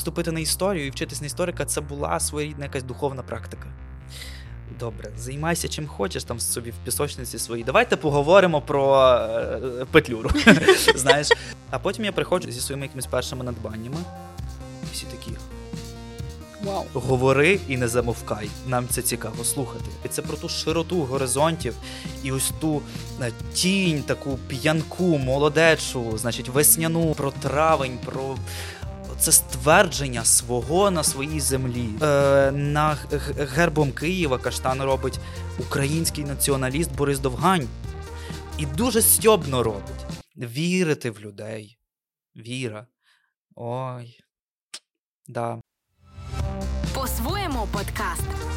вступити на історію і вчитись на історика, це була своєрідна якась духовна практика. Добре, займайся чим хочеш там собі в пісочниці своїй. Давайте поговоримо про е, петлюру. Знаєш. А потім я приходжу зі своїми якимись першими надбаннями. І всі такі. Вау. Говори і не замовкай. Нам це цікаво слухати. І це про ту широту горизонтів і ось ту е, тінь, таку п'янку, молодечу, значить, весняну, про травень, про. Це ствердження свого на своїй землі. Е, На гербом Києва каштан робить український націоналіст Борис Довгань. І дуже стьобно робить. Вірити в людей. Віра. Ой. Да. По-своєму подкаст.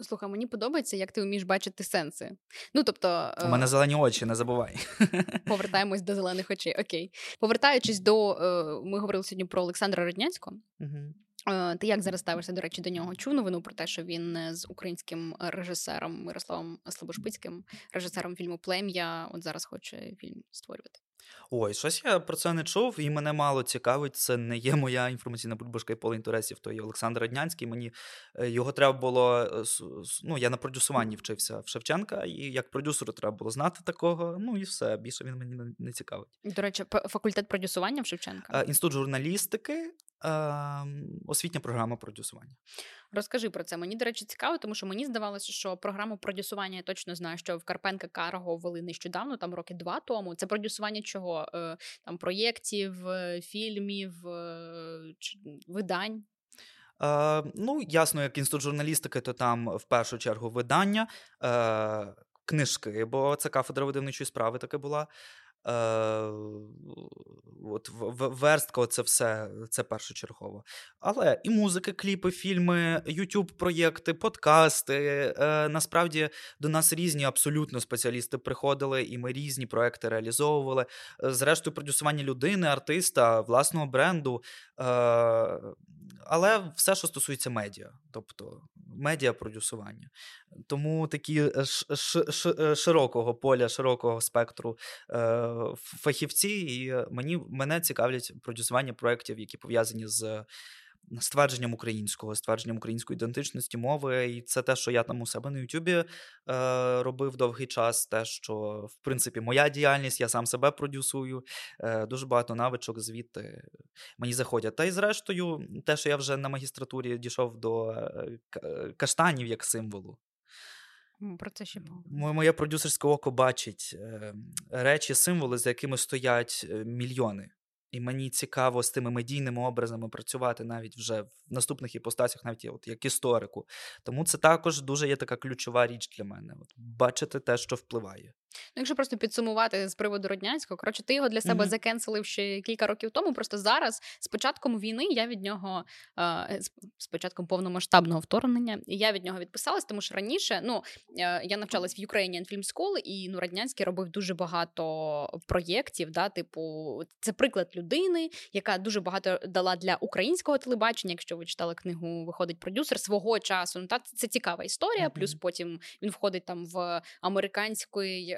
Слухай, мені подобається, як ти вмієш бачити сенси. Ну, тобто... У мене зелені очі, не забувай. Повертаємось до зелених очей. Окей. Повертаючись до. Е, ми говорили сьогодні про Олександра Родняцького. Угу. Ти як зараз ставишся, до речі, до нього? Чув новину про те, що він з українським режисером Мирославом Слобошпицьким, режисером фільму Плем'я, от зараз хоче фільм створювати. Ой, щось я про це не чув, і мене мало цікавить. Це не є моя інформаційна бульбашка і поле інтересів. То є Олександр Раднянський. Мені е, його треба було. Е, ну, я на продюсуванні вчився в Шевченка, і як продюсеру треба було знати такого. Ну і все. Більше він мені не цікавить. До речі, факультет продюсування в Шевченка. Е, інститут журналістики, освітня програма продюсування. Розкажи про це. Мені, до речі, цікаво, тому що мені здавалося, що програму продюсування я точно знаю, що в Карпенка Карго ввели нещодавно, там роки два тому. Це продюсування чого? Е, там проєктів, е, фільмів, е, видань. Е, Ну, ясно, як інститут журналістики, то там в першу чергу видання, е, книжки, бо це кафедра видавничої справи таке була. Е, от Верстка, це все це першочергово. Але і музики, кліпи, фільми, youtube проєкти подкасти. Е, насправді до нас різні абсолютно спеціалісти приходили, і ми різні проекти реалізовували. Зрештою, продюсування людини, артиста, власного бренду. Е, але все, що стосується медіа, тобто медіапродюсування. Тому такі е, е, широкого поля, широкого спектру е, фахівці, і мені мене цікавлять продюсування проєктів, які пов'язані з ствердженням українського, ствердженням української ідентичності мови. І це те, що я там у себе на Ютубі е, робив довгий час. Те, що в принципі моя діяльність, я сам себе продюсую. Е, Дуже багато навичок звідти мені заходять. Та й зрештою, те, що я вже на магістратурі дійшов до е, каштанів як символу. Про це ще Моє продюсерське око бачить е, речі, символи, за якими стоять е, мільйони. І мені цікаво з тими медійними образами працювати навіть вже в наступних іпостасях, навіть от як історику. Тому це також дуже є така ключова річ для мене. От Бачити те, що впливає. Ну, якщо просто підсумувати з приводу Роднянського, коротше, ти його для себе mm-hmm. закенселив ще кілька років тому. Просто зараз, з початком війни, я від нього з початком повномасштабного вторгнення, я від нього відписалась, тому що раніше ну я навчалась в Ukrainian Film School, і ну Раднянський робив дуже багато проєктів. Да, Типу, це приклад людини, яка дуже багато дала для українського телебачення. Якщо ви читали книгу, виходить продюсер свого часу. Ну та це цікава історія. Mm-hmm. Плюс потім він входить там в американський Е,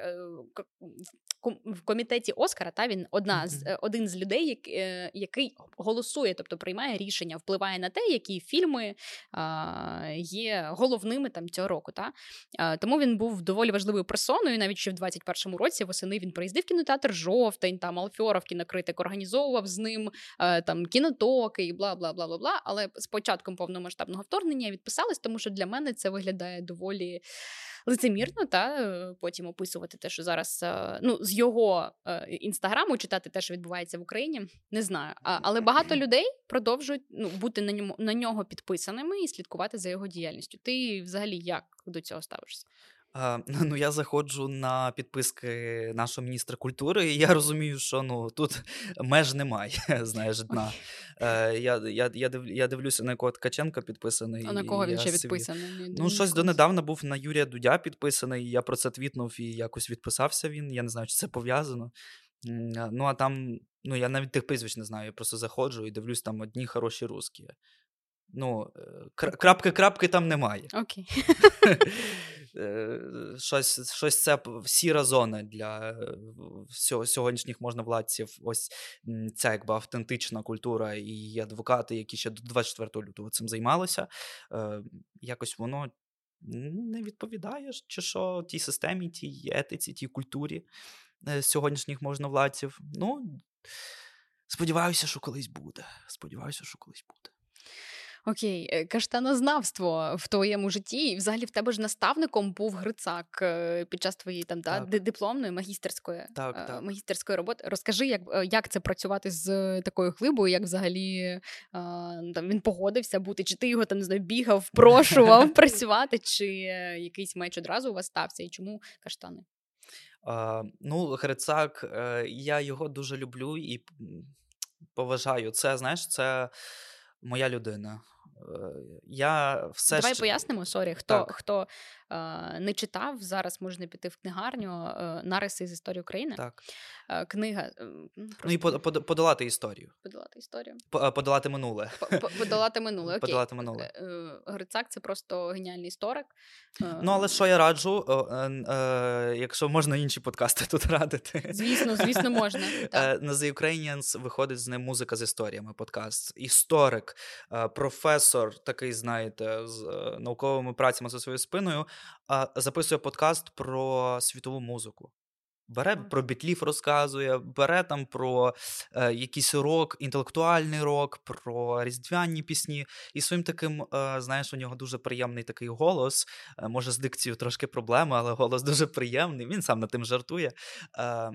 в комітеті Оскара. Та він одна з е, один з людей, е, який голосує, тобто приймає рішення, впливає на те, які фільми є головними там цього року. Та тому він був доволі важливою персоною. Навіть ще в 21-му році восени він приїздив в кінотеатр жовтень, там Алфьоров кінокритик організовував з ним там кінотоки і бла бла бла бла бла. Але з початком повномасштабного вторгнення відписались, тому що для мене це виглядає доволі лицемірно, та е, потім описувати те, що зараз е, ну з його е, інстаграму читати те, що відбувається в Україні, не знаю. Але багато людей продовжують ну бути на ньому на нього підписаними і слідкувати за його діяльністю. Ти взагалі як до цього ставишся? Ну, я заходжу на підписки нашого міністра культури, і я розумію, що ну тут меж немає. Знаєш, дна. Е, Я я, я, див, я дивлюся, на якого Ткаченка підписаний. А на кого він ще підписаний? Ну, щось донедавна був на Юрія Дудя підписаний. Я про це твітнув і якось відписався він. Я не знаю, чи це пов'язано. Ну, а там, ну я навіть тих прізвищ не знаю. Я просто заходжу і дивлюсь там одні хороші русські. Ну, крапки-крапки там немає. Окей. Щось щось це сіра зона для сьогоднішніх можновладців. Ось ця якби автентична культура і адвокати, які ще до 24 лютого цим займалися. Якось воно не відповідає, чи що тій системі, тій етиці, тій культурі е, сьогоднішніх можновладців. Ну, сподіваюся, що колись буде. Сподіваюся, що колись буде. Окей, е, каштанознавство в твоєму житті, і взагалі в тебе ж наставником був Грицак е, під час твоєї там так. да, дипломної магістерської так, так. магістерської роботи. Розкажи, як як це працювати з такою глибою, як взагалі там він погодився бути, чи ти його там не знаю, бігав, впрошував працювати, чи якийсь match одразу у вас стався, і чому каштани? А, Ну, Грицак, я його дуже люблю і поважаю. Це знаєш, це моя людина. Я все Давай ще... пояснимо, sorry, хто хто е, не читав, зараз можна піти в книгарню е, нариси з історії України. Так. Е, книга. Просто... Ну і подолати історію. Подолати історію. Подолати минуле. Подолати минуле. Окей. Подолати минуле. Грицак це просто геніальний історик. Ну, але що я раджу, якщо можна інші подкасти тут радити. Звісно, звісно, можна. На The Ukrainians виходить з ним музика з історіями. Подкаст. Історик, професор, такий, знаєте, з науковими працями за своєю спиною, записує подкаст про світову музику. Бере про бітлів розказує, бере там про е, якийсь рок, інтелектуальний рок, про різдвяні пісні. І своїм таким, е, знаєш, у нього дуже приємний такий голос. Е, може, з дикцією трошки проблеми, але голос дуже приємний. Він сам над тим жартує. Е,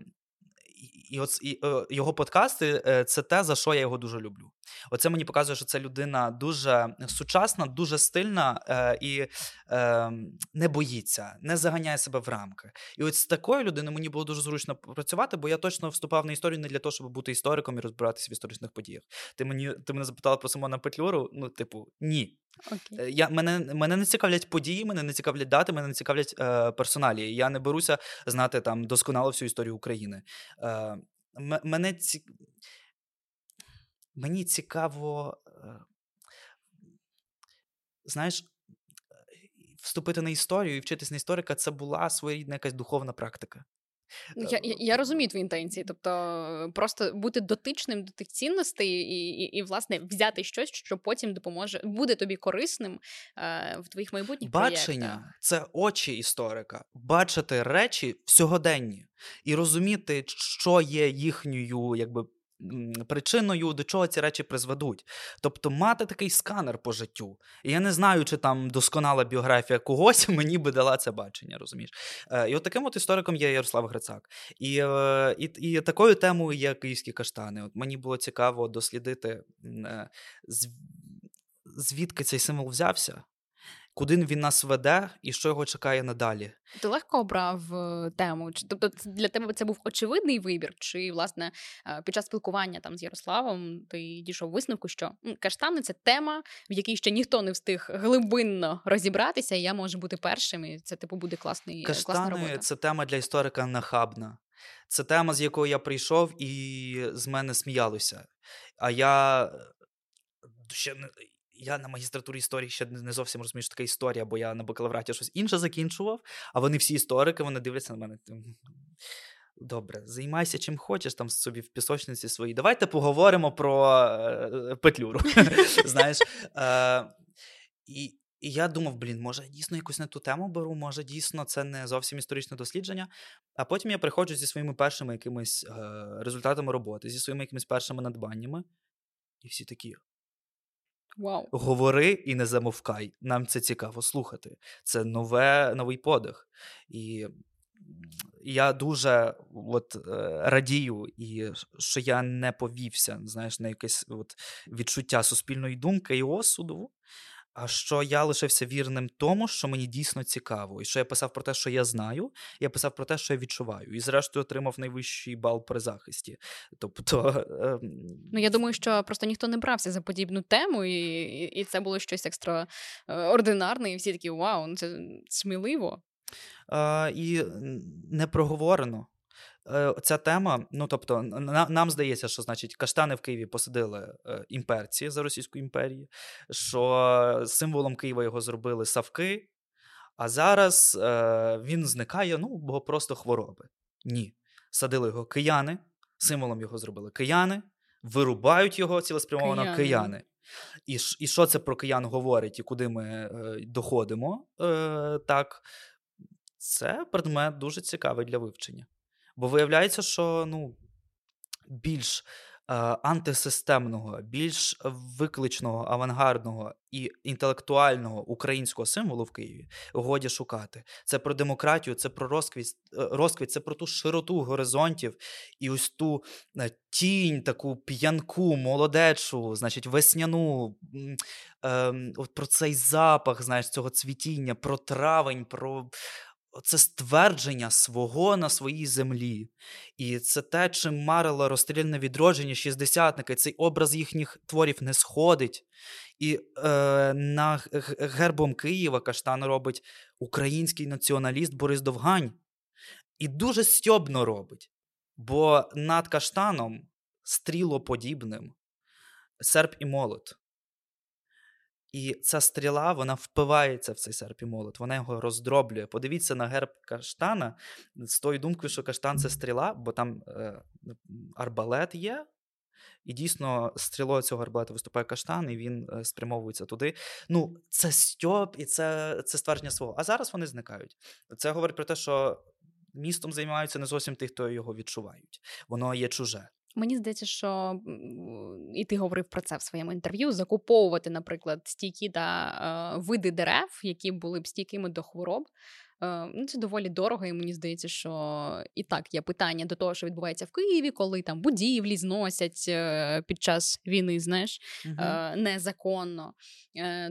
і от і, е, його подкасти е, це те, за що я його дуже люблю. Оце мені показує, що це людина дуже сучасна, дуже стильна е, і е, не боїться, не заганяє себе в рамки. І от з такою людиною мені було дуже зручно працювати, бо я точно вступав на історію не для того, щоб бути істориком і розбиратися в історичних подіях. Ти мені ти мене запитала про Симона Петлюру? Ну, типу, ні. Okay. Я, Мене мене не цікавлять події, мене не цікавлять дати, мене не цікавлять е, персоналі. Я не беруся знати там досконало всю історію України. Е, мене ці... Мені цікаво, е, знаєш, вступити на історію і вчитись на історика це була своєрідна якась духовна практика. Ну, я я, я розумію твої інтенції, тобто просто бути дотичним до тих цінностей і, і, і, власне, взяти щось, що потім допоможе, буде тобі корисним е, в твоїх майбутніх бачення. проєктах. Це очі історика, бачити речі в сьогоденні і розуміти, що є їхньою, якби причиною, до чого ці речі призведуть. Тобто мати такий сканер по життю. І я не знаю, чи там досконала біографія когось мені би дала це бачення, розумієш? Е, і от таким от істориком є Ярослав Грицак. І е, і, і такою темою є київські каштани. От Мені було цікаво дослідити, е, звідки цей символ взявся куди він нас веде і що його чекає надалі. Ти легко обрав е, тему? Тобто для тебе це був очевидний вибір? Чи власне е, під час спілкування там з Ярославом ти дійшов висновку, що каштани це тема, в якій ще ніхто не встиг глибинно розібратися, і я можу бути першим, і це типу буде класний Каштани класна робота. це тема для історика нахабна. Це тема, з якою я прийшов, і з мене сміялося. А я е, ще не я на магістратурі історії ще не зовсім розумію, що така історія, бо я на бакалавраті щось інше закінчував, а вони всі історики, вони дивляться на мене. Добре, займайся чим хочеш там собі в пісочниці своїй. Давайте поговоримо про е, петлюру. Знаєш. Е, і і я думав, блін, може, я дійсно якусь не ту тему беру, може, дійсно це не зовсім історичне дослідження. А потім я приходжу зі своїми першими якимись е, результатами роботи, зі своїми якимись першими надбаннями. І всі такі: Вау. Говори і не замовкай. Нам це цікаво слухати. Це нове, новий подих. І я дуже от, е, радію, і що я не повівся знаєш, на якесь от, відчуття суспільної думки і осуду. А що я лишився вірним тому, що мені дійсно цікаво, і що я писав про те, що я знаю, я писав про те, що я відчуваю, і зрештою отримав найвищий бал при захисті. Тобто, е... ну я думаю, що просто ніхто не брався за подібну тему, і і це було щось екстраординарне, і всі такі вау, ну це сміливо. Е, І не проговорено. Е, ця тема, ну тобто, на, нам здається, що значить каштани в Києві посадили е, імперці за Російську імперію, що символом Києва його зробили савки, а зараз е, він зникає, ну, бо просто хвороби. Ні. Садили його кияни, символом його зробили кияни, вирубають його цілеспрямовано кияни. кияни. І і що це про киян говорить, і куди ми е, доходимо? Е, Так, це предмет дуже цікавий для вивчення. Бо виявляється, що ну, більш Е, антисистемного, більш викличного, авангардного і інтелектуального українського символу в Києві годі шукати. Це про демократію, це про розквіт, е, розквіт, це про ту широту горизонтів і ось ту е, тінь, таку п'янку, молодечу, значить, весняну. Ем, от Про цей запах, знаєш, цього цвітіння, про травень, про це ствердження свого на своїй землі. І це те, чим марило розстріляне відродження шістдесятники, цей образ їхніх творів не сходить. І е, на гербом Києва Каштан робить український націоналіст Борис Довгань. І дуже стьобно робить. Бо над каштаном стрілоподібним серп і молот. І ця стріла вона впивається в цей серп і молот, вона його роздроблює. Подивіться на герб каштана з тою думкою, що каштан це стріла, бо там е, арбалет є. І дійсно, стрілою цього арбалету виступає каштан, і він е, спрямовується туди. Ну, це стьоп і це це ствердження свого. А зараз вони зникають. Це говорить про те, що містом займаються не зовсім ті, хто його відчувають. Воно є чуже. Мені здається, що і ти говорив про це в своєму інтерв'ю: закуповувати, наприклад, стійкі та е, види дерев, які були б стійкими до хвороб. Е, ну, Це доволі дорого, і мені здається, що і так є питання до того, що відбувається в Києві, коли там будівлі зносять е, під час війни, знаєш, uh незаконно.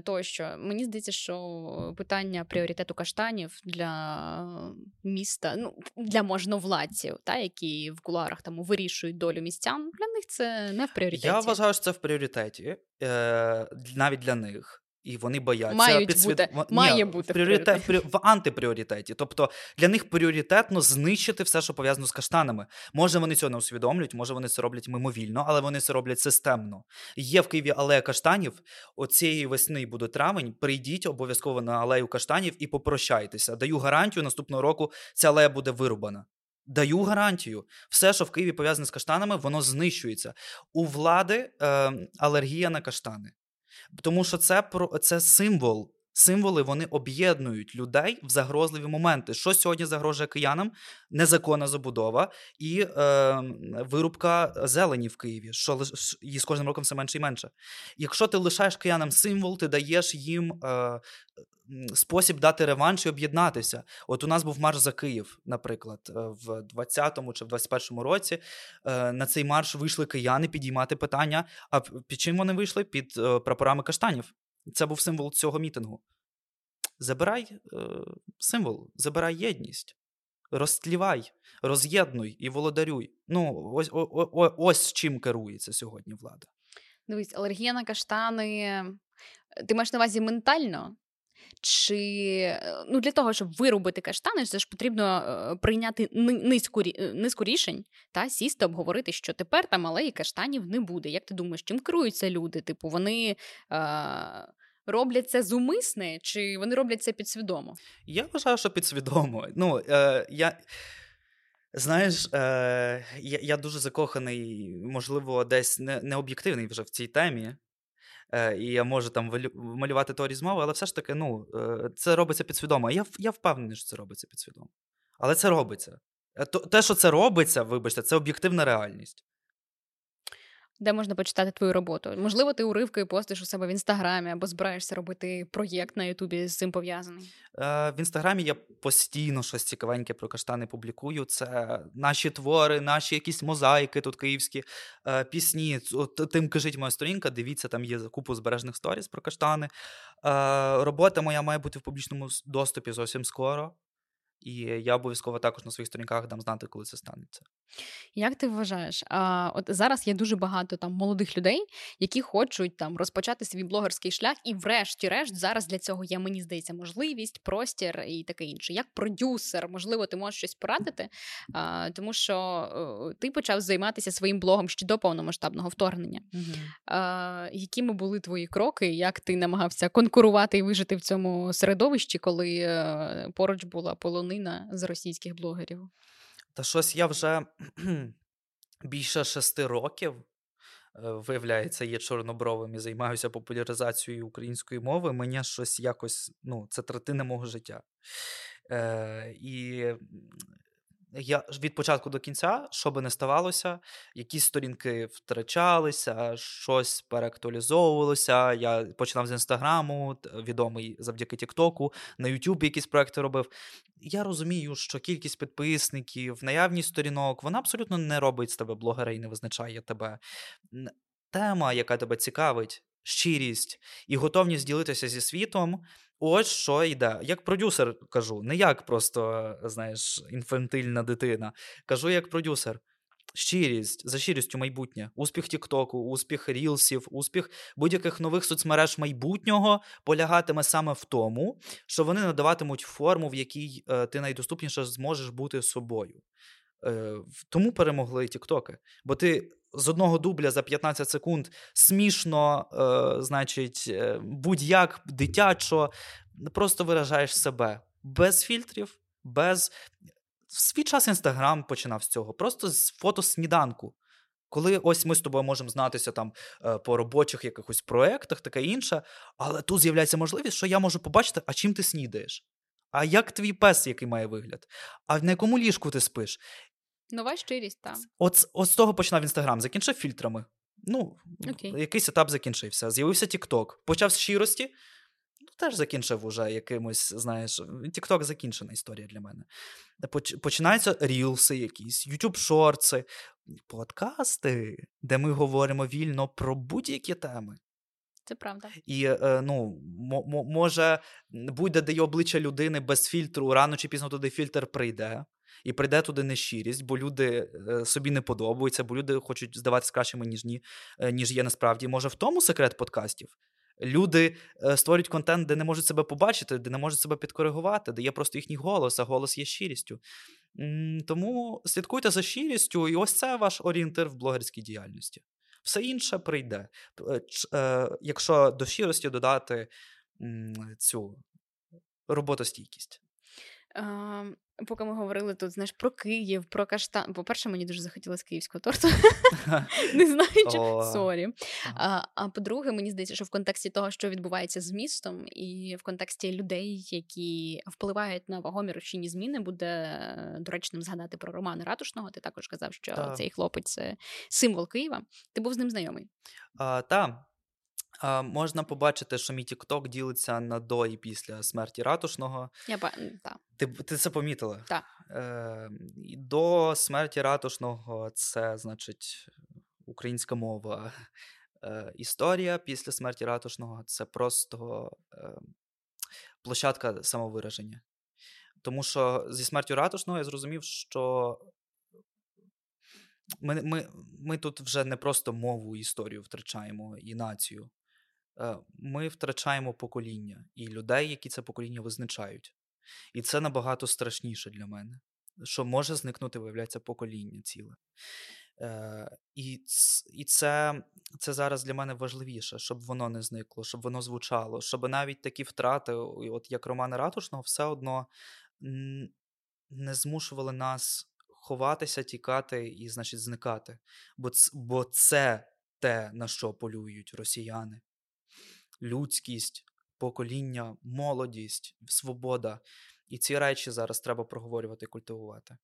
Тощо мені здається, що питання пріоритету каштанів для міста, ну для можновладців, та які в куларах там вирішують долю містян. Для них це не в пріоритеті. Я вважаю, що це в пріоритеті, е, навіть для них і вони бояться Мають підсвіт... бути. Має Ні, бути в пріоритет в, в антипріоритеті. Тобто для них пріоритетно знищити все, що пов'язано з каштанами. Може, вони цього не усвідомлюють, може вони це роблять мимовільно, але вони це роблять системно. Є в Києві алея каштанів. Оцієї весни буде травень. Прийдіть обов'язково на алею каштанів і попрощайтеся. Даю гарантію, наступного року ця алея буде вирубана. Даю гарантію, все, що в Києві пов'язане з каштанами, воно знищується. У влади е, алергія на каштани. Тому що це про це символ. Символи вони об'єднують людей в загрозливі моменти. Що сьогодні загрожує киянам? Незаконна забудова і е, вирубка зелені в Києві, що її з кожним роком все менше і менше. Якщо ти лишаєш киянам символ, ти даєш їм е, спосіб дати реванш і об'єднатися. От у нас був марш за Київ, наприклад, е, в 20-му чи в 21-му році. Е, на цей марш вийшли кияни підіймати питання. А під чим вони вийшли? Під е, прапорами каштанів. Це був символ цього мітингу. Забирай символ, забирай єдність. Розтлівай, роз'єднуй і володарюй. Ну, ось ось, ось чим керується сьогодні влада. Дивись, алергія на каштани. Ти маєш на увазі ментально? Чи е, ну для того, щоб вирубити каштани, це ж потрібно е, прийняти низку е, низку рішень та сісти, обговорити, що тепер там алеї каштанів не буде. Як ти думаєш, чим керуються люди? Типу, вони. Е- Роблять це зумисне, чи вони роблять це підсвідомо? Я вважаю, що підсвідомо. Ну, е, я, Знаєш, е, я я дуже закоханий, можливо, десь не, не об'єктивний вже в цій темі. Е, і я можу там малювати теорії змови, але все ж таки, ну, е, це робиться підсвідомо. Я я впевнений, що це робиться підсвідомо. Але це робиться. Е, те, що це робиться, вибачте, це об'єктивна реальність де можна почитати твою роботу? Можливо, ти уривки постиш у себе в інстаграмі або збираєшся робити проєкт на Ютубі з цим пов'язаний? Е, В інстаграмі я постійно щось цікавеньке про каштани публікую. Це наші твори, наші якісь мозаїки тут київські е, пісні. От, Тим кажіть моя сторінка, дивіться, там є купу збережних сторіс про каштани. Е, Робота моя має бути в публічному доступі зовсім скоро. І я обов'язково також на своїх сторінках дам знати, коли це станеться. Як ти вважаєш? А, От зараз є дуже багато там молодих людей, які хочуть там розпочати свій блогерський шлях, і, врешті-решт, зараз для цього є, мені здається, можливість, простір і таке інше. Як продюсер, можливо, ти можеш щось порадити, а, тому що а, ти почав займатися своїм блогом ще до повномасштабного вторгнення. Mm-hmm. А, Якими були твої кроки? Як ти намагався конкурувати і вижити в цьому середовищі, коли а, поруч була полонина з російських блогерів? Та щось я вже більше шести років, е, виявляється, є чорнобровим і займаюся популяризацією української мови. Мені щось якось, ну, це третина мого життя. Е, І я від початку до кінця, що би не ставалося, якісь сторінки втрачалися, щось переактуалізовувалося. Я починав з інстаграму, відомий завдяки Тіктоку, на Ютубі якісь проекти робив. Я розумію, що кількість підписників, наявність сторінок, вона абсолютно не робить з тебе блогера і не визначає тебе. Тема, яка тебе цікавить, щирість і готовність ділитися зі світом. Ось що йде. Як продюсер кажу, не як просто, знаєш, інфантильна дитина. Кажу як продюсер. Щирість, за щирістю майбутнє, успіх Тіктоку, успіх рілсів, успіх будь-яких нових соцмереж майбутнього полягатиме саме в тому, що вони надаватимуть форму, в якій е, ти найдоступніше зможеш бути собою. Е, тому перемогли Тіктоки. Бо ти з одного дубля за 15 секунд смішно, е, значить, е, будь-як дитячо, просто виражаєш себе без фільтрів, без. В свій час Інстаграм починав з цього, просто з фото сніданку. Коли ось ми з тобою можемо знатися там по робочих якихось проєктах, таке інше, але тут з'являється можливість, що я можу побачити, а чим ти снідаєш. А як твій пес, який має вигляд? А на якому ліжку ти спиш? Нова щирість, так. От, от з того починав Інстаграм, закінчив фільтрами. Ну, okay. якийсь етап закінчився. З'явився Тікток. Почав з щирості, ну, теж закінчив уже якимось, знаєш, Тікток закінчена історія для мене. Починаються рілси якісь, YouTube шорти, подкасти, де ми говоримо вільно про будь-які теми. Це правда. І е, ну, може, буде де обличчя людини без фільтру, рано чи пізно туди фільтр прийде і прийде туди нещирість, бо люди е, собі не подобаються, бо люди хочуть здаватися кращими, ніж ні, е, ніж є насправді. Може, в тому секрет подкастів? Люди створюють контент, де не можуть себе побачити, де не можуть себе підкоригувати, де є просто їхній голос, а голос є щирістю. Тому слідкуйте за щирістю, і ось це ваш орієнтир в блогерській діяльності. Все інше прийде. Якщо до щирості додати цю роботостійкість. Поки ми говорили тут, знаєш, про Київ, про каштан. По-перше, мені дуже захотілося київського торту. Не знаю, чи sorry. А по-друге, мені здається, що в контексті того, що відбувається з містом, і в контексті людей, які впливають на вагомі рушійні зміни, буде доречним згадати про Романа Ратушного. Ти також казав, що цей хлопець це символ Києва. Ти був з ним знайомий? Так. Можна побачити, що мій TikTok ділиться на до і після смерті ратушного. Я ба... так. Ти ти це помітила? Так. Е, До смерті ратушного це, значить, українська мова. Е, Історія після смерті ратушного це просто е, площадка самовираження. Тому що зі смертю ратушного я зрозумів, що. Ми ми, ми тут вже не просто мову історію втрачаємо і націю. Е, ми втрачаємо покоління і людей, які це покоління визначають. І це набагато страшніше для мене, що може зникнути, виявляється, покоління ціле. Е, І це це зараз для мене важливіше, щоб воно не зникло, щоб воно звучало, щоб навіть такі втрати, от як Романа Ратушного, все одно не змушували нас ховатися, тікати і, значить, зникати. Бо це те, на що полюють росіяни людськість, покоління, молодість, свобода. І ці речі зараз треба проговорювати і культивувати.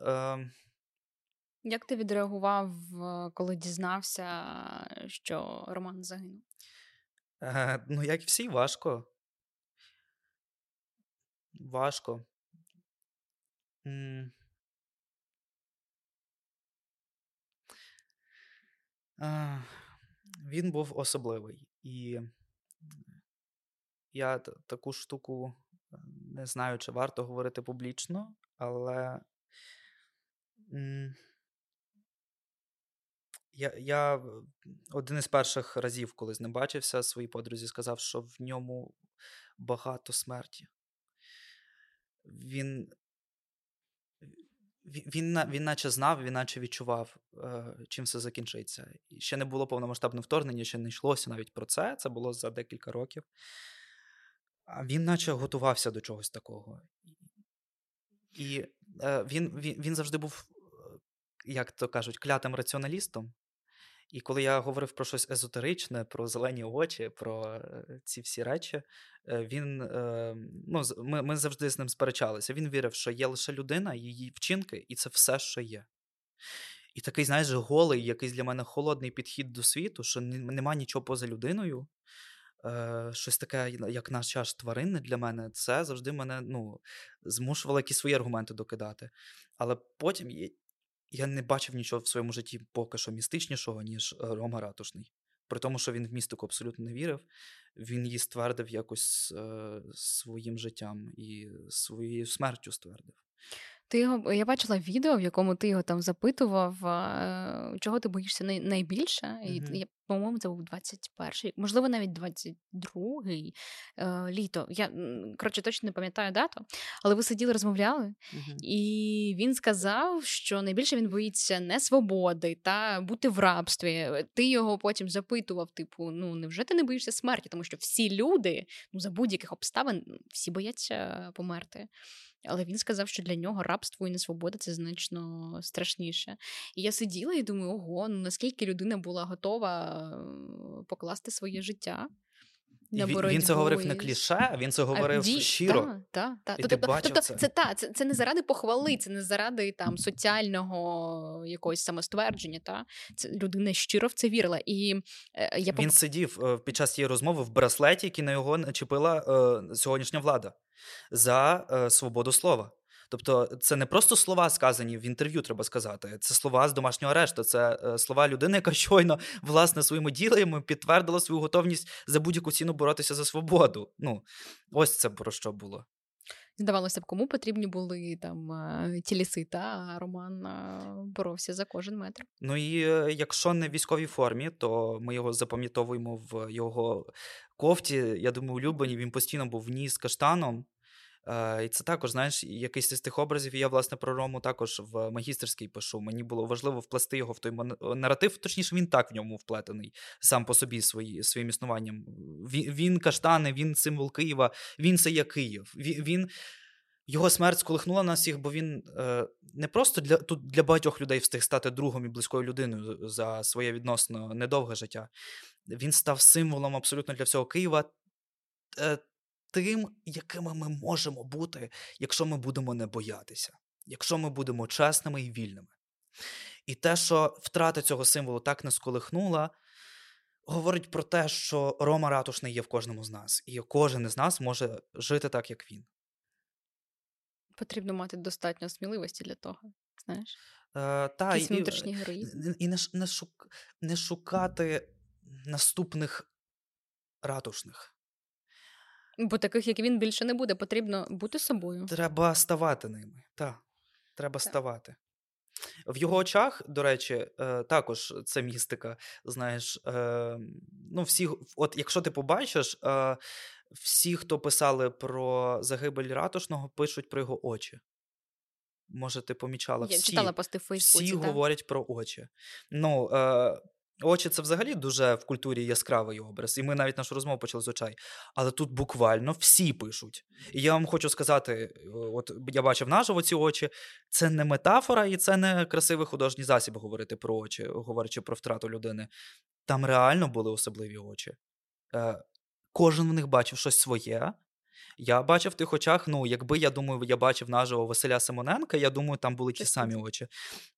Е... Як ти відреагував, коли дізнався, що Роман загинув? Е, Ну, як і всі, важко. Важко. М- е, Він був особливий. І я таку штуку е, не знаю, чи варто говорити публічно, але Я я один із перших разів, коли з ним бачився, своїй подрузі сказав, що в ньому багато смерті. Він він, він наче знав, він наче відчував, е, чим все закінчиться. І ще не було повномасштабного вторгнення, ще не йшлося навіть про це. Це було за декілька років. А він наче готувався до чогось такого. І е, він, він, він завжди був, е, як то кажуть, клятим раціоналістом. І коли я говорив про щось езотеричне, про зелені очі, про е, ці всі речі, е, він е, ну, ми ми завжди з ним сперечалися. Він вірив, що є лише людина, її вчинки, і це все, що є. І такий, знаєш, голий, якийсь для мене холодний підхід до світу, що нема нічого поза людиною. Щось таке, як наш час тваринне для мене, це завжди мене ну, змушувало якісь свої аргументи докидати. Але потім я не бачив нічого в своєму житті поки що містичнішого, ніж е, Рома Ратушний. При тому, що він в містику абсолютно не вірив, він її ствердив якось е, своїм життям і своєю смертю ствердив. Ти його я бачила відео, в якому ти його там запитував, е, чого ти боїшся найбільше. Mm-hmm. І по-моєму, це був 21-й, можливо, навіть 22-й е, літо. Я коротше точно не пам'ятаю дату, але ви сиділи, розмовляли, mm-hmm. і він сказав, що найбільше він боїться не свободи та бути в рабстві. Ти його потім запитував: типу, ну невже ти не боїшся смерті? Тому що всі люди ну за будь-яких обставин всі бояться померти. Але він сказав, що для нього рабство і несвобода це значно страшніше. І я сиділа і думаю, ого, ну наскільки людина була готова е, покласти своє життя. На він, він це говорив не кліше, він це говорив а, щиро. Так, так, так. І тобто, ти бачив тобто це це, та, це це не заради похвали, це не заради там соціального якогось самоствердження. Та? Це людина щиро в це вірила. І е, я Він сидів е, під час цієї розмови в браслеті, який на його начепила е, сьогоднішня влада за е, свободу слова. Тобто, це не просто слова сказані в інтерв'ю, треба сказати. Це слова з домашнього арешту. Це е, слова людини, яка щойно власне своїми ділами підтвердила свою готовність за будь-яку ціну боротися за свободу. Ну, ось це про що було. Здавалося б, кому потрібні були там е, ті ліси, та Роман боровся за кожен метр. Ну і якщо не в військовій формі, то ми його запам'ятовуємо в його кофті. Я думаю, улюблені. Він постійно був в ній з каштаном. І це також, знаєш, якийсь із тих образів. І я, власне, про Рому також в магістерській пишу. Мені було важливо вплести його в той наратив, точніше, він так в ньому вплетений сам по собі свої, своїм існуванням. Він, він каштани, він символ Києва, він це є Київ. Він. він його смерть сколихнула нас всіх, бо він е, не просто для тут для багатьох людей встиг стати другом і близькою людиною за своє відносно недовге життя. Він став символом абсолютно для всього Києва. Е, тим, якими ми можемо бути, якщо ми будемо не боятися, якщо ми будемо чесними і вільними. І те, що втрата цього символу так не сколихнула, говорить про те, що Рома Ратушний є в кожному з нас, і кожен із нас може жити так, як він. Потрібно мати достатньо сміливості для того, знаєш? Е, та, Якийсь внутрішній героїзм. І не, не, шук, не шукати наступних ратушних. Бо таких, як він, більше не буде. Потрібно бути собою. Треба ставати ними. Так, треба так. ставати. В його очах, до речі, е, також це містика. Знаєш, е, ну всі, от якщо ти побачиш, е, всі, хто писали про загибель ратушного, пишуть про його очі. Може, ти помічала Я всі, читала пости в Фейсбуці, всі так. говорять про очі. Ну, Очі це взагалі дуже в культурі яскравий образ, і ми навіть нашу розмову почали з очей. Але тут буквально всі пишуть. І я вам хочу сказати: от я бачив наживо ці очі, це не метафора, і це не красивий художній засіб говорити про очі, говорячи про втрату людини. Там реально були особливі очі. Е, Кожен в них бачив щось своє. Я бачив в тих очах, ну, якби я думаю, я бачив наживо Василя Симоненка, я думаю, там були ті самі очі.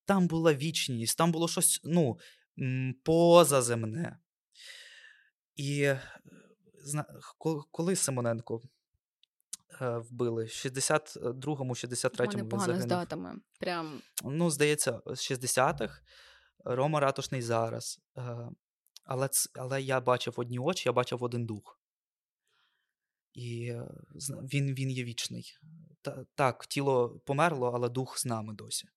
Там була вічність, там було щось, ну позаземне. І е, коли Симоненко е, вбили? В 62-му, 63-му він загинув. з датами. Прям. Ну, здається, з 60-х. Рома Ратушний зараз. Е, але але я бачив одні очі, я бачив один дух. І він він є вічний. Так, тіло померло, але дух з нами досі.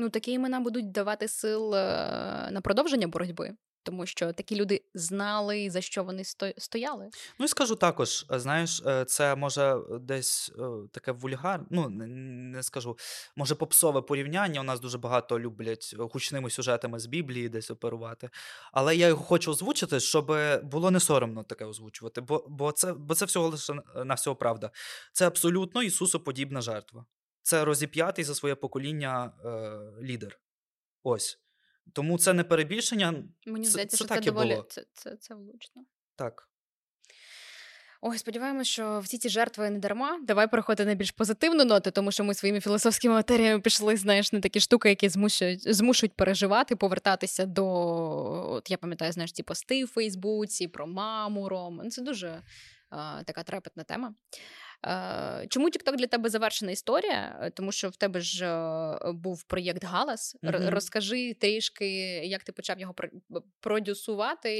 Ну, такі імена будуть давати сил е, на продовження боротьби тому що такі люди знали, за що вони стояли. Ну і скажу також: е, знаєш, е, це може десь таке вульгар, ну не скажу, може попсове порівняння. У нас дуже багато люблять гучними сюжетами з Біблії десь оперувати. Але я його хочу озвучити, щоб було не соромно таке озвучувати, бо бо, це бо це всього лише на всього правда. Це абсолютно Ісусоподібна жертва. Це розіп'ятий за своє покоління е, лідер. Ось. Тому це не перебільшення. Мені це, здається, це що так це доволі було. це, це, це влучно. Так. Ой, сподіваємося, що всі ці жертви не дарма. Давай переходити на більш позитивну ноту, тому що ми своїми філософськими матеріями пішли, знаєш, на такі штуки, які змушують змушують переживати, повертатися до. От я пам'ятаю, знаєш, ці пости в Фейсбуці про маму Рому. Ну, це дуже а, така трепетна тема. Е, чому TikTok для тебе завершена історія? Е, тому що в тебе ж е, був проєкт Галас. Mm-hmm. Розкажи трішки, як ти почав його продюсувати,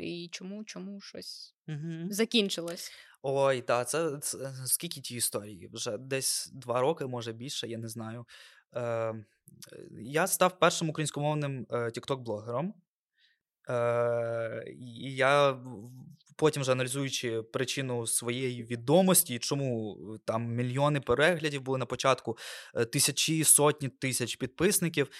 і чому чому щось mm-hmm. закінчилось? Ой, так, це, це скільки ті історії? Вже десь два роки, може більше, я не знаю. Е, Я став першим українськомовним тікток-блогером. І я потім вже аналізуючи причину своєї відомості, чому е, там мільйони переглядів були на початку, е, тисячі, сотні тисяч підписників.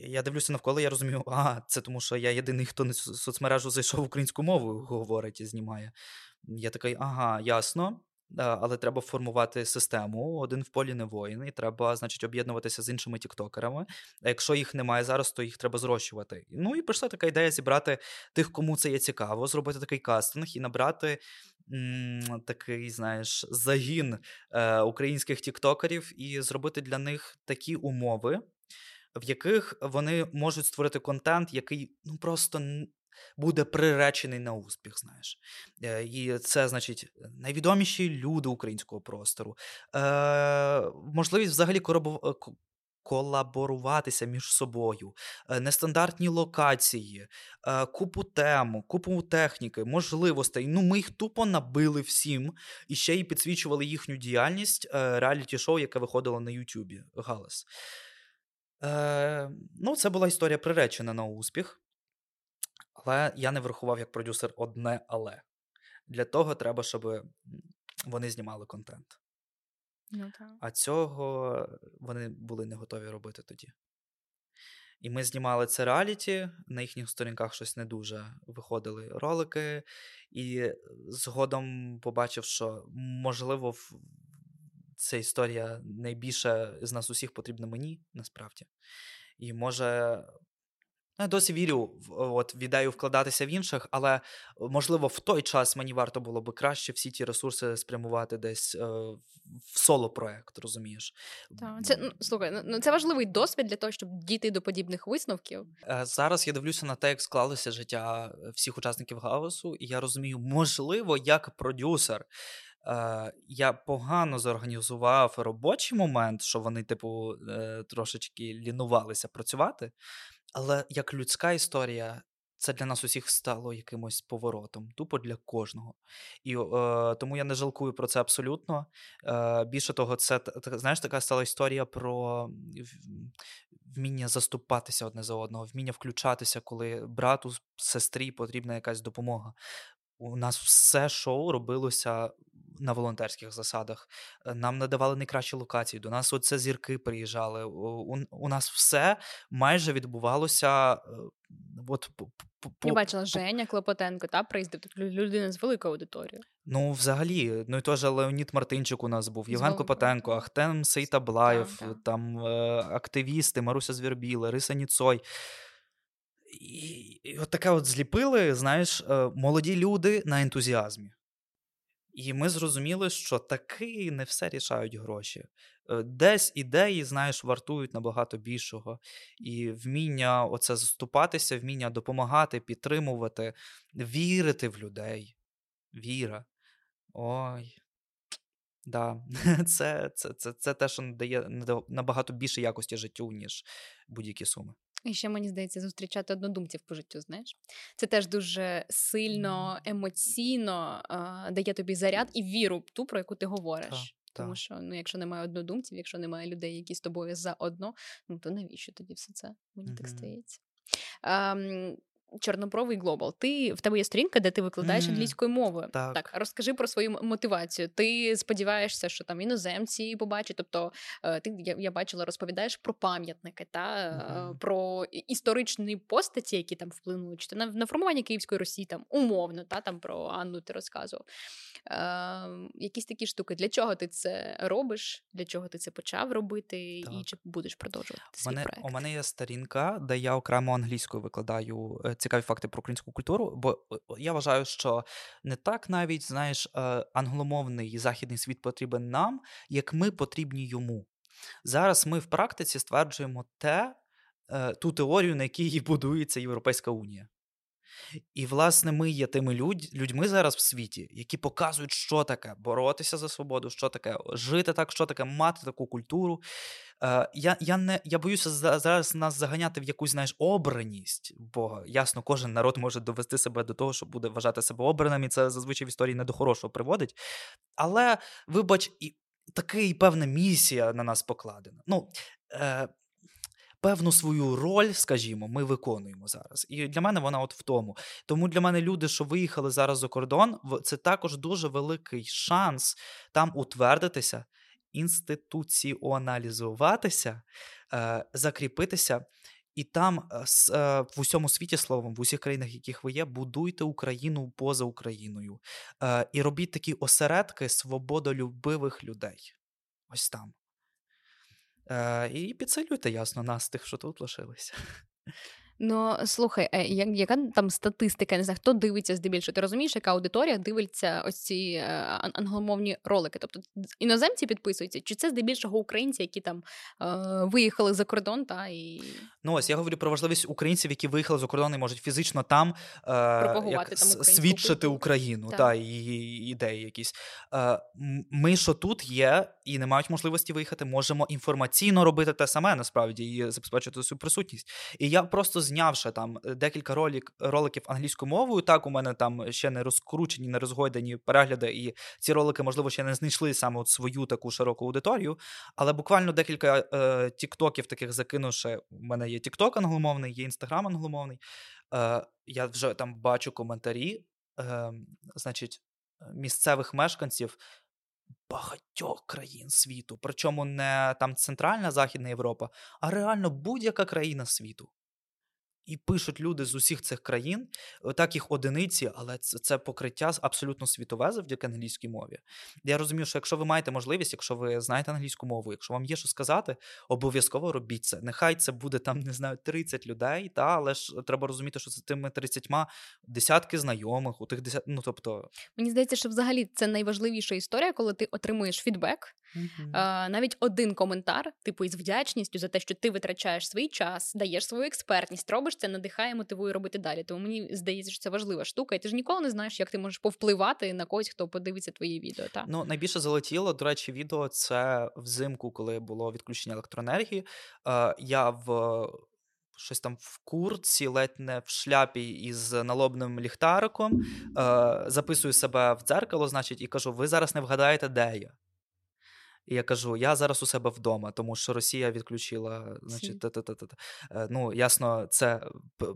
Я дивлюся навколо, я розумію, а це тому, що я єдиний, хто на соцмережу зайшов українську мову, говорить і знімає. Я такий, ага, ясно але треба формувати систему. Один в полі не воїн, і треба, значить, об'єднуватися з іншими тіктокерами. А якщо їх немає зараз, то їх треба зрощувати. Ну і прийшла така ідея зібрати тих, кому це є цікаво, зробити такий кастинг і набрати. Такий, знаєш, загін е, українських тіктокерів і зробити для них такі умови, в яких вони можуть створити контент, який ну просто буде приречений на успіх. Знаєш, е, і це значить найвідоміші люди українського простору, е, можливість взагалі. Е, колаборуватися між собою, нестандартні локації, купу тем, купу техніки, можливостей. Ну, ми їх тупо набили всім і ще й підсвічували їхню діяльність реаліті-шоу, яке виходило на Ютубі. Галас. Е, Ну, це була історія приречена на успіх. Але я не врахував як продюсер одне але. Для того треба, щоб вони знімали контент. Ну, так. А цього вони були не готові робити тоді. І ми знімали це реаліті, на їхніх сторінках щось не дуже виходили ролики, і згодом побачив, що, можливо, ця історія найбільше з нас усіх потрібна мені насправді. І може Ну, я досі вірю в от, в ідею вкладатися в інших, але можливо в той час мені варто було би краще всі ті ресурси спрямувати десь е, в соло-проект, розумієш? Так, це ну, слухай, ну, ну це важливий досвід для того, щоб дійти до подібних висновків. Е, зараз я дивлюся на те, як склалося життя е, всіх учасників галасу, і я розумію, можливо, як продюсер. Е, я погано зорганізував робочий момент, що вони, типу, е, трошечки лінувалися працювати. Але як людська історія, це для нас усіх стало якимось поворотом, тупо для кожного. І е, тому я не жалкую про це абсолютно. Е, Більше того, це знаєш, така стала історія про вміння заступатися одне за одного, вміння включатися, коли брату, сестрі потрібна якась допомога. У нас все шоу робилося на волонтерських засадах. Е, нам надавали найкращі локації. До нас оце зірки приїжджали. У, у нас все майже відбувалося. Е, от, Я бачила Женя Клопотенко, та приїздив людина з великою аудиторією. Ну, взагалі, ну і теж Леонід Мартинчик у нас був, Євген Клопотенко, Ахтем Сейтаблаєв, там, там е, активісти, Маруся Звірбіл, Риса Ніцой. І, і от таке от зліпили, знаєш, молоді люди на ентузіазмі. І ми зрозуміли, що таки не все рішають гроші. Е, десь ідеї, знаєш, вартують набагато більшого. І вміння оце заступатися, вміння допомагати, підтримувати, вірити в людей. Віра. Ой. Да. Це це, це, це те, що надає набагато більше якості життю, ніж будь-які суми. І ще мені здається, зустрічати однодумців по життю. Знаєш, це теж дуже сильно емоційно а, дає тобі заряд і віру ту, про яку ти говориш. Тому що ну, якщо немає однодумців, якщо немає людей, які з тобою заодно, ну то навіщо тоді все це? Мені так стається. здається. Чорнобровий Глобал. Ти в тебе є сторінка, де ти викладаєш Мгм. англійською мовою. Так. розкажи про свою мотивацію. Ти сподіваєшся, що там іноземці побачать. Тобто, е, ти я, я бачила, розповідаєш про пам'ятники та Мгм. про історичні постаті, які там вплинули, чи на, на формування Київської Росії, там умовно, та там про Анну ти розказував. Е, якісь такі штуки. Для чого ти це робиш? Для чого ти це почав робити? І чи будеш продовжувати У свій мене, проект? у мене є сторінка, де я окремо англійською викладаю е, цікаві факти про українську культуру, бо е, я вважаю, що не так навіть, знаєш, е, англомовний західний світ потрібен нам, як ми потрібні йому. Зараз ми в практиці стверджуємо те, е, ту теорію, на якій будується Європейська Унія. І, власне, ми є тими людь, людьми зараз в світі, які показують, що таке боротися за свободу, що таке жити так, що таке мати таку культуру. Е, я, я, не, я боюся за- зараз нас заганяти в якусь знаєш, обраність, бо ясно, кожен народ може довести себе до того, що буде вважати себе обраним, і це зазвичай в історії не до хорошого приводить. Але, вибач, і такий певна місія на нас покладена. Ну, е, певну свою роль, скажімо, ми виконуємо зараз. І для мене вона от в тому. Тому для мене люди, що виїхали зараз за кордон, це також дуже великий шанс там утвердитися, інституціоналізуватися, е, закріпитися. І там е, е, в усьому світі словом, в усіх країнах, яких ви є, будуйте Україну поза Україною. І робіть такі осередки свободолюбивих людей. Ось там. Е, І підсилюйте, ясно, нас, тих, що тут лишилися. Ну слухай, е, як, яка там статистика? Не знаю, хто дивиться здебільшого? Ти розумієш, яка аудиторія дивиться ось ці е, англомовні ролики? Тобто іноземці підписуються, чи це здебільшого українці, які там е, виїхали за кордон, та і Ну ось я говорю про важливість українців, які виїхали за кордон і можуть фізично там е, як, там свідчити. Україну Так. та і ідеї якісь. Ми, що тут є, і не мають можливості виїхати, можемо інформаційно робити те саме насправді і забезпечити свою присутність. І я просто знявши там декілька ролик, роликів англійською мовою. Так, у мене там ще не розкручені, не розгойдані перегляди, і ці ролики, можливо, ще не знайшли саме от свою таку широку аудиторію. Але буквально декілька е, тіктоків таких закинувши. У мене є тікток англомовний, є інстаграм англомовний. Е, я вже там бачу коментарі, е, значить, місцевих мешканців. Багатьох країн світу, причому не там Центральна Західна Європа, а реально будь-яка країна світу. І пишуть люди з усіх цих країн, е, так їх одиниці, але це, це покриття абсолютно світове завдяки англійській мові. Я розумію, що якщо ви маєте можливість, якщо ви знаєте англійську мову, якщо вам є що сказати, обов'язково робіть це. Нехай це буде там, не знаю, 30 людей, та, але ж треба розуміти, що за тими 30 десятки знайомих, у тих десят... ну тобто. мені здається, що взагалі це найважливіша історія, коли ти отримуєш фідбек. А, навіть один коментар, типу, із вдячністю за те, що ти витрачаєш свій час, даєш свою експертність, робиш це, надихає, мотивує робити далі. Тому мені здається, що це важлива штука, і ти ж ніколи не знаєш, як ти можеш повпливати на когось, хто подивиться твої відео. Та? Ну, найбільше залетіло, до речі, відео це взимку, коли було відключення електроенергії. Е, я в щось там в курці, ледь не в шляпі із налобним ліхтариком, е, записую себе в дзеркало, значить, і кажу: ви зараз не вгадаєте, де я. І я кажу, я зараз у себе вдома, тому що Росія відключила, значить, та-та-та-та. Е, ну, ясно, це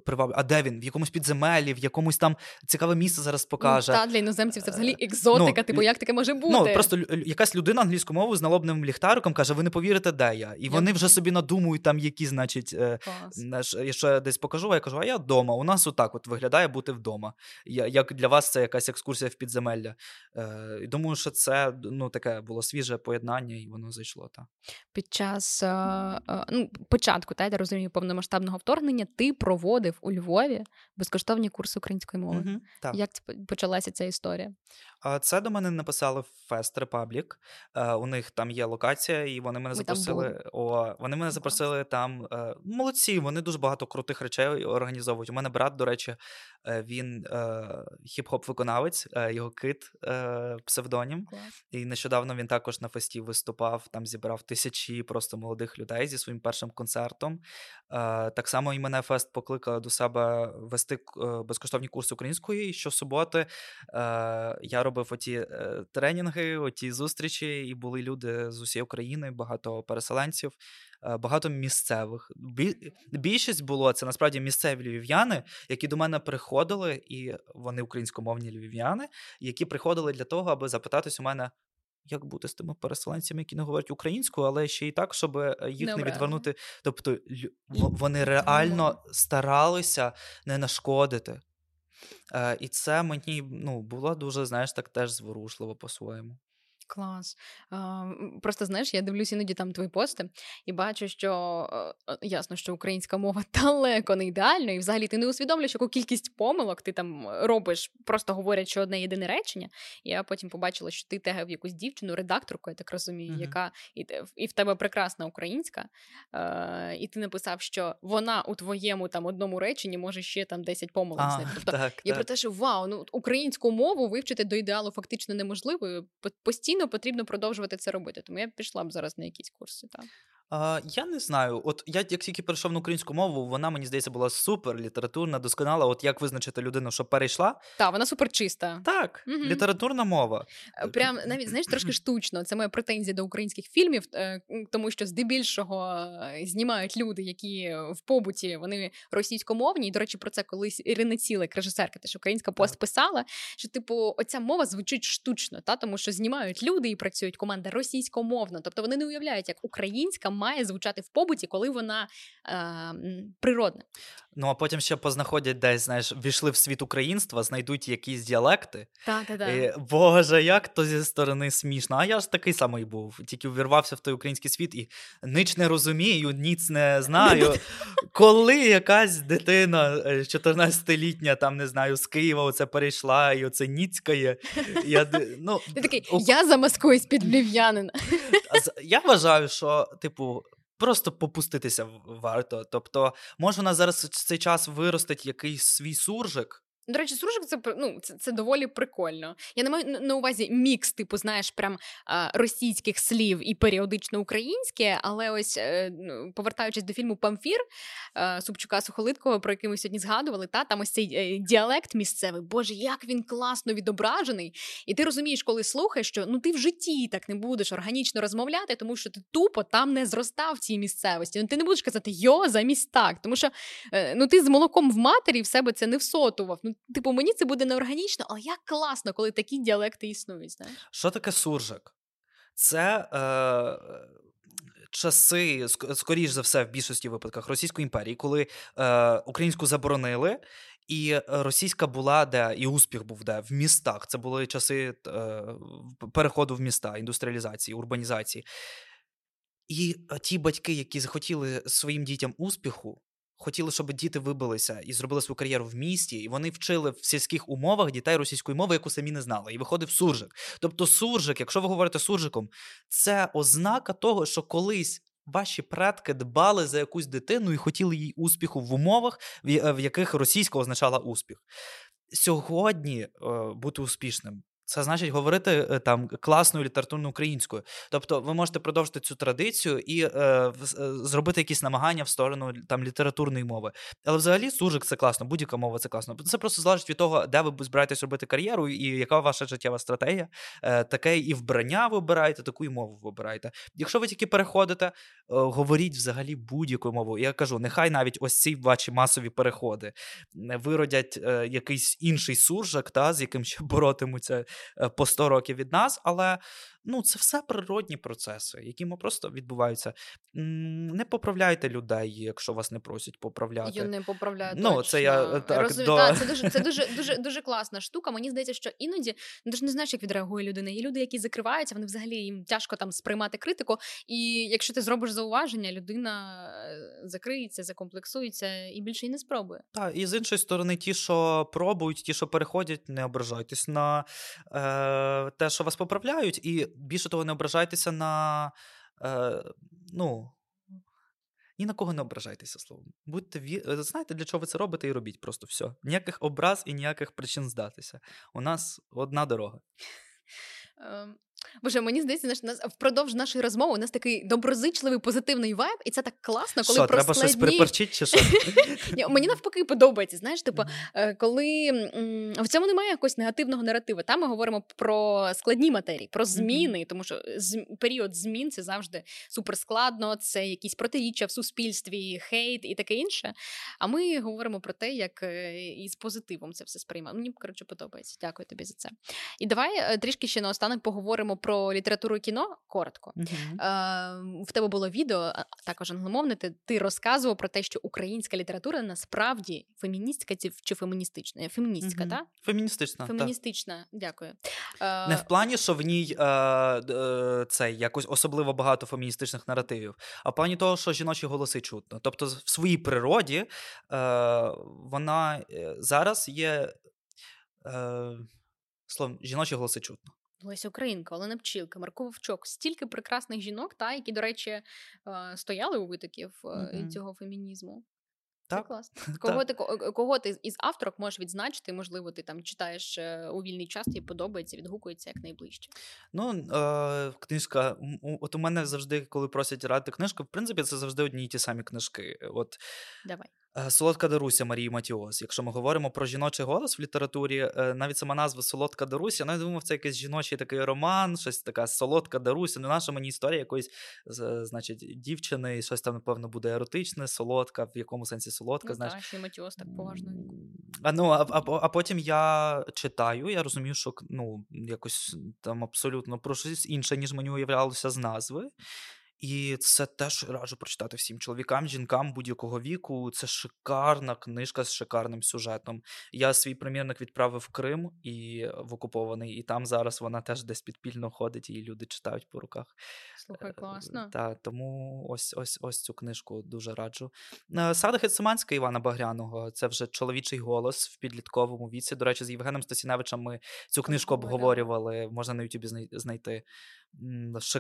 приваблює. А де він? В якомусь підземеллі, в якомусь там цікаве місце зараз покаже. Ну, та, для іноземців це взагалі екзотика, ну, типу, як таке може бути? Ну, просто якась людина англійською мовою з налобним ліхтариком каже: ви не повірите, де я. І вони вже собі надумують там, які, значить, е, Клас. я десь покажу, а я кажу, а я вдома. У нас отак от виглядає бути вдома. Як для вас це якась екскурсія в підземелля. Е, і думаю, що це ну, таке було свіже поєднання, і воно зайшло. Та. Під час е, е, ну, початку, та, я розумію, повномасштабного вторгнення ти проводив у Львові безкоштовні курси української мови. Угу, так. Як почалася ця історія? А Це до мене написали Fest Republic. Е, У них там є локація, і вони мене Ми запросили. О, вони мене запросили там. е, Молодці, вони дуже багато крутих речей організовують. У мене брат, до речі, е, він хіп-хоп виконавець, е, його кит псевдонім. Клас. І нещодавно він також на фесті виступав, там зібрав тисячі просто молодих людей зі своїм першим концертом. Так само і мене фест покликав до себе вести безкоштовні курси української. І щосуботи я роблю робив оті е, тренінги, оті зустрічі, і були люди з усієї України, багато переселенців, е, багато місцевих. Бі- Більшість було це насправді місцеві львів'яни, які до мене приходили, і вони українськомовні львів'яни, які приходили для того, аби запитатись у мене. Як бути з тими переселенцями, які не говорять українською, але ще й так, щоб е, їх не, відвернути. Тобто вони реально старалися не нашкодити. І це мені ну, було дуже, знаєш, так теж зворушливо по-своєму. Клас. Просто знаєш, я дивлюсь іноді там твої пости і бачу, що е, е, ясно, що українська мова далеко не ідеальна, і взагалі ти не усвідомлюєш, яку кількість помилок ти там робиш, просто говорячи одне єдине речення. Я потім побачила, що ти тегав якусь дівчину, редакторку, я так розумію, Мгм. яка і, і в тебе прекрасна українська, е, і ти написав, що вона у твоєму там одному реченні може ще там 10 помилок знайти. Тобто так, я так. про те, що вау, ну українську мову вивчити до ідеалу фактично неможливо. і Постійно потрібно продовжувати це робити. Тому я пішла б зараз на якісь курси. Так. А, я не знаю. От я як тільки перейшов на українську мову, вона мені здається була супер літературна, досконала. От як визначити людину, що перейшла? Та, вона супер чиста. Так, Мгм. літературна мова. Е, Прям навіть знаєш трошки штучно. Це моя претензія до українських фільмів, е, тому що здебільшого е, знімають люди, які в побуті вони російськомовні. І до речі, про це колись Ірина Цілик, режисерка, теж українська пост писала, що типу оця мова звучить штучно, та тому що знімають люди і працюють команда російськомовно. Тобто вони не уявляють, як українська має звучати в побуті, коли вона е, природна. Ну а потім ще познаходять десь, знаєш, війшли в світ українства, знайдуть якісь діалекти. Так, так, І, Боже, як то зі сторони смішно. А я ж такий самий був. Тільки увірвався в той український світ і ніч не розумію, ніц не знаю. Коли якась дитина е, 14-літня, там не знаю, з Києва оце перейшла і оце ніцькає. Я, ну, Ти такий, я замаскуюсь під львів'янина. Я вважаю, що, типу, просто попуститися варто. Тобто, може, вона зараз в цей час виростить якийсь свій суржик. До речі, суржик це ну, це, це доволі прикольно. Я не маю на- увазі мікс, типу, знаєш, прям російських слів і періодично українське, але ось е, ну, повертаючись до фільму Памфір е, Супчука Сухолиткого, про який ми сьогодні згадували, та там ось цей е, діалект місцевий. Боже, як він класно відображений. І ти розумієш, коли слухаєш, що ну ти в житті так не будеш органічно розмовляти, тому що ти тупо там не зростав в цій місцевості. Ну ти не будеш казати йо замість так, тому що ну ти з молоком в матері в себе це не всотував. Ну, типу, мені це буде неорганічно, але як класно, коли такі діалекти існують. Знаєш? Що таке суржик? Це е, часи, скоріш за все, в більшості випадках Російської імперії, коли е, українську заборонили. І російська була де, і успіх був де в містах. Це були часи е, переходу в міста, індустріалізації, урбанізації. І е, ті батьки, які захотіли своїм дітям успіху, хотіли, щоб діти вибилися і зробили свою кар'єру в місті, і вони вчили в сільських умовах дітей російської мови, яку самі не знали. І виходив суржик. Тобто, суржик, якщо ви говорите суржиком, це ознака того, що колись. Ваші предки дбали за якусь дитину і хотіли їй успіху в умовах, в яких російська означала успіх. Сьогодні е, бути успішним це значить говорити е, там класною літературною українською. Тобто, ви можете продовжити цю традицію і е, е, зробити якісь намагання в сторону там літературної мови. Але взагалі суржик це класно, будь-яка мова це класно. Це просто залежить від того, де ви збираєтесь робити кар'єру і яка ваша життєва стратегія. Е, таке і вбрання ви обираєте, таку і мову ви обираєте. Якщо ви тільки переходите, е, говоріть взагалі будь-якою мовою. Я кажу, нехай навіть ось ці ваші масові переходи виродять е, якийсь інший суржик, та, з яким ще боротимуться по 100 років від нас, але ну, це все природні процеси, які ми просто відбуваються. Не поправляйте людей, якщо вас не просять поправляти. Я не поправляю. Ну, це я, е, так, Розумію, до- та, це дуже це дуже дуже дуже класна штука. Мені здається, що іноді ну, ти ж не знаєш, як відреагує людина. Є люди, які закриваються, вони взагалі їм тяжко там сприймати критику. І якщо ти зробиш зауваження, людина е, закриється, закомплексується і більше й не спробує. Так, і з іншої сторони, ті, що пробують, ті, що переходять, не ображайтесь на е, те, що вас поправляють, і більше того, не ображайтеся на. Е, ну, ні на кого не ображайтеся словом. Будьте ві... е, знаєте, для чого ви це робите, і робіть просто все. Ніяких образ і ніяких причин здатися. У нас одна дорога. Боже, мені здається, наш нас впродовж нашої розмови у нас такий доброзичливий позитивний вайб, і це так класно, коли Що, про треба щось приперчити чи що? Ні, Мені навпаки подобається. Знаєш, типу, е, коли в цьому немає якогось негативного наративу. Там ми говоримо про складні матерії, про зміни, тому що період змін це завжди суперскладно, це якісь протиріччя в суспільстві, хейт і таке інше. А ми говоримо про те, як е, із позитивом це все сприймаємо. Мені коротше подобається. Дякую тобі за це. І давай е, трішки ще наостанок поговоримо про літературу і кіно коротко. Е, в тебе було відео, також англомовне. Ти, ти розказував про те, що українська література насправді феміністська чи феміністична? Феміністська, Мгм. так? Феміністична. Феміністична, дякую. Е, Не в плані, що в ній е, е, це якось особливо багато феміністичних наративів, а в плані того, що жіночі голоси чутно. Тобто, в своїй природі е, вона е, зараз є е, словом, жіночі голоси чутно. Леся Українка, Олена Пчілка, Марко Вовчок. Стільки прекрасних жінок, та, які, до речі, е, стояли у витоків е, Мгм. цього фемінізму. Це Так. класно. Кого ти, кого ти із авторок можеш відзначити? Можливо, ти там читаєш е, у вільний час, тобі подобається, відгукується як найближче. Ну, е, книжка. От у мене завжди, коли просять радити книжку, в принципі, це завжди одні й ті самі книжки. От Давай. Е, Солодка Даруся Марії Матіос. Якщо ми говоримо про жіночий голос в літературі, е, навіть сама назва Солодка Даруся, ну, я думав, це якийсь жіночий такий роман, щось така солодка Даруся. Ну, наша мені історія якоїсь, з- значить, дівчини, і щось там, напевно, буде еротичне, солодка, в якому сенсі солодка, Ну, знаєш. та, ще Матіос так поважно. А, ну, а, а, а потім я читаю, я розумію, що ну, якось там абсолютно про щось інше, ніж мені уявлялося з назви. І це теж раджу прочитати всім чоловікам, жінкам будь-якого віку. Це шикарна книжка з шикарним сюжетом. Я свій примірник відправив в Крим і в окупований, і там зараз вона теж десь підпільно ходить, і люди читають по руках. Слухай, класно. Так, тому ось ось ось цю книжку дуже раджу. Е, Сада Гециманська Івана Багряного це вже чоловічий голос в підлітковому віці. До речі, з Євгеном Стасіневичем ми цю книжку Обговорювали. Можна на Ютубі знайти.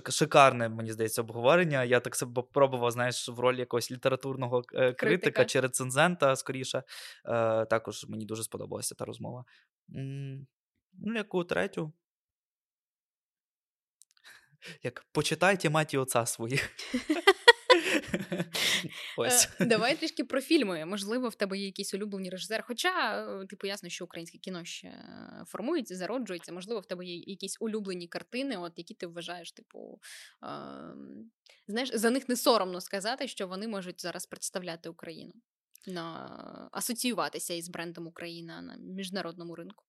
Шикарне, мені здається, обговорення. Я так себе пробував, знаєш, в ролі якогось літературного е, критика, Критика. чи рецензента, скоріше. Е, також мені дуже сподобалася та розмова. Ну, яку третю? Як почитайте маті отца своїх. Ось. Е, Давай трішки про фільми. Можливо, в тебе є якийсь улюблений режисер. Хоча, е, типу, ясно, що українське кіно ще е, формується, зароджується. Можливо, в тебе є якісь улюблені картини, от які ти вважаєш, типу, знаєш, за них не соромно сказати, що вони можуть зараз представляти Україну. На асоціюватися із брендом Україна на міжнародному ринку.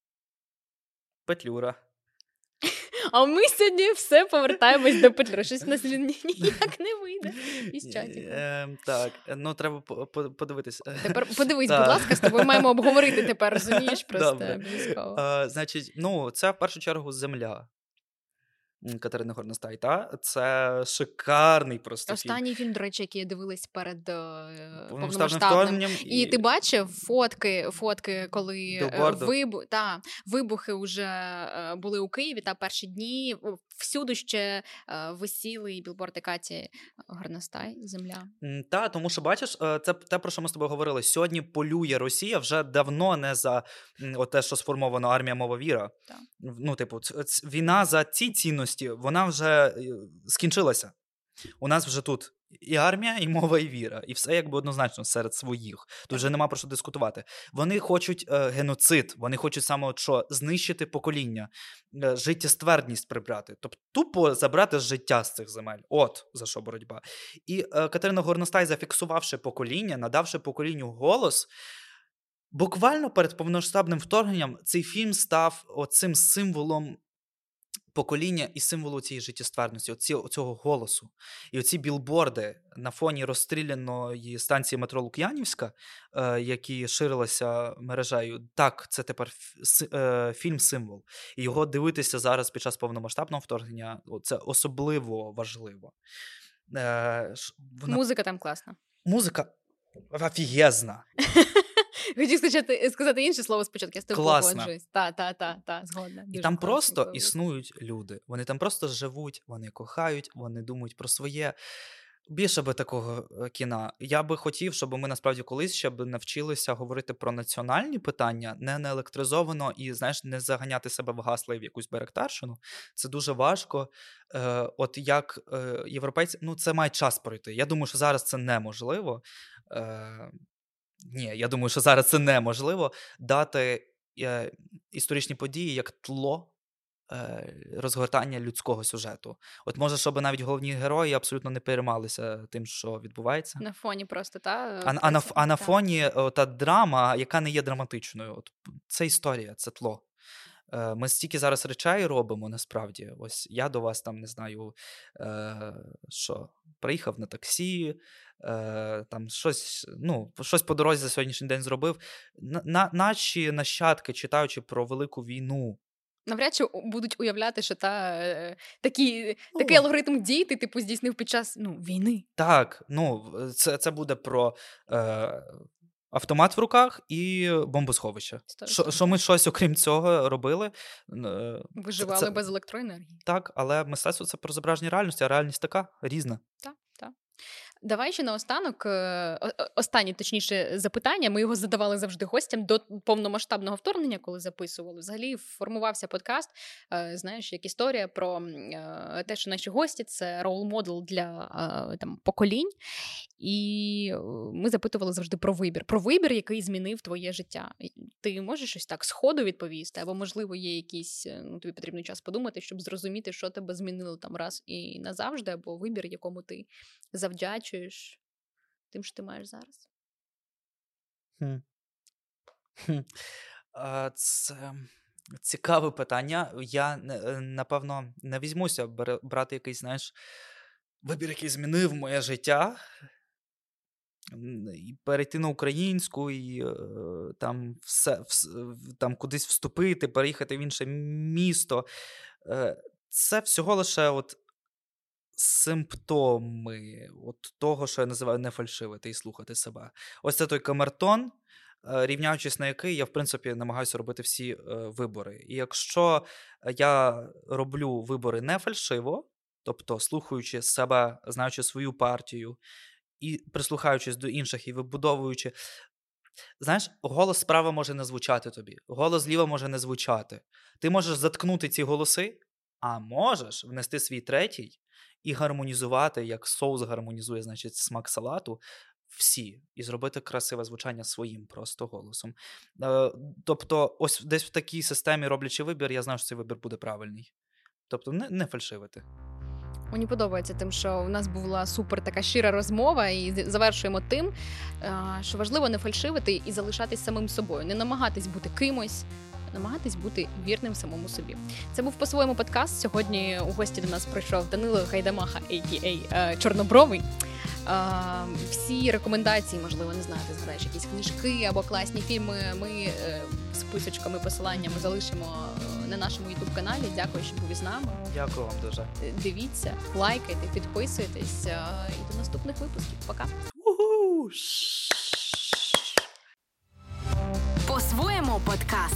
Петлюра. А ми сьогодні все повертаємось до Петлюри. Щось нас ніяк не вийде із чатіка. Ем, Так, ну треба по- по- подивитись. Тепер подивись, будь ласка, з тобою маємо обговорити тепер, розумієш? Просто обов'язково. Значить, ну, це в першу чергу земля. Катерини Горностай, та? Це шикарний просто. Останній фільм, до речі, який я дивилась перед е, Повномасштабним І... І ти бачив фотки, фотки, коли е, вибу... та, вибухи вже е, були у Києві та перші дні. Всюди ще е, висіли і білборди Каті Горностай, земля. Та, тому що бачиш, е, це те, про що ми з тобою говорили. Сьогодні полює Росія вже давно не за от те, що сформовано армія мова віра. Так. Ну, типу, війна за ці цінності, вона вже е, скінчилася. У нас вже тут і армія, і мова, і віра, і все якби однозначно серед своїх. Тут вже нема про що дискутувати. Вони хочуть е, геноцид, вони хочуть саме от що знищити покоління, е, життєствердність прибрати, тобто тупо забрати життя з цих земель. От за що боротьба. І е, Катерина Горностай, зафіксувавши покоління, надавши поколінню голос. Буквально перед повномасштабним вторгненням цей фільм став оцим символом покоління і символу цієї життєствердності, оці, цього голосу. І оці білборди на фоні розстріляної станції метро Лук'янівська, е, які ширилися мережею. Так, це тепер е, фільм-символ. І його дивитися зараз під час повномасштабного вторгнення це особливо важливо. Е, вона... Музика там класна. Музика офігезна. Хотів сказати, сказати інше слово спочатку, я з тобою погоджуюсь. Та, та, та, та, згодна. І там класно просто зроблено. існують люди. Вони там просто живуть, вони кохають, вони думають про своє. Більше би такого е, кіна. Я би хотів, щоб ми насправді колись ще б навчилися говорити про національні питання, не неелектризовано і знаєш, не заганяти себе в гасла і в якусь беректарщину. Це дуже важко. Е, От як е, європейці, ну це має час пройти. Я думаю, що зараз це неможливо. Е, Ні, я думаю, що зараз це неможливо дати е, історичні події як тло. Е, розгортання людського сюжету. От може, щоб навіть головні герої абсолютно не переймалися тим, що відбувається. На фоні просто, та? А, а, на, а на фоні о, та драма, яка не є драматичною. От Це історія, це тло. Е, Ми стільки зараз речей робимо, насправді. Ось я до вас там не знаю, е, що приїхав на таксі, е, там щось ну, щось по дорозі за сьогоднішній день зробив. На, Наші нащадки, читаючи про велику війну навряд чи будуть уявляти, що та такі, ну, такий алгоритм дій ти типу здійснив під час ну, війни. Так, ну це це буде про е, автомат в руках і бомбосховище. Що, що ми щось, окрім цього, робили. Е, Виживали це, без електроенергії. Так, але мистецтво це про зображення реальності, а реальність така різна. Так, так. Давай ще наостанок е, останнє точніше запитання. Ми його задавали завжди гостям до повномасштабного вторгнення, коли записували. Взагалі формувався подкаст. Е, знаєш, як історія про е, те, що наші гості це рол-модел для там поколінь. І ми запитували завжди про вибір. Про вибір, який змінив твоє життя. Ти можеш щось так сходу відповісти, або, можливо, є якийсь ну, тобі потрібний час подумати, щоб зрозуміти, що тебе змінило там раз і назавжди, або вибір, якому ти завдячуєш тим, що ти маєш зараз? Це цікаве питання. Я е, напевно не візьмуся брати якийсь, знаєш, вибір, який змінив моє життя. І перейти на українську, і е, там все, там кудись вступити, переїхати в інше місто. Е, це всього лише от симптоми от того, що я називаю не фальшивити і слухати себе. Ось це той камертон, е, рівняючись на який я, в принципі, намагаюся робити всі е, вибори. І якщо я роблю вибори не фальшиво, тобто слухаючи себе, знаючи свою партію, і прислухаючись до інших і вибудовуючи. Знаєш, голос справа може не звучати тобі, голос зліва може не звучати. Ти можеш заткнути ці голоси, а можеш внести свій третій і гармонізувати, як соус гармонізує, значить, смак салату. Всі, і зробити красиве звучання своїм просто голосом. Е, тобто, ось десь в такій системі, роблячи вибір, я знаю, що цей вибір буде правильний. Тобто, не не фальшивити. Мені подобається тим, що у нас була супер така щира розмова, і завершуємо тим, е, що важливо не фальшивити і залишатись самим собою, не намагатись бути кимось, намагатись бути вірним самому собі. Це був по-своєму подкаст. Сьогодні у гості до нас прийшов Данило Гайдамаха, а.к.а. Е, Чорнобровий. Всі рекомендації, можливо, не знаю, ти згадаєш якісь книжки або класні фільми. Ми е, списочками, посиланнями залишимо е, на нашому ютуб каналі. Дякую, що був із нами. Дякую вам дуже. Дивіться, лайкайте, підписуйтесь і до наступних випусків. Пока. По-своєму подкаст.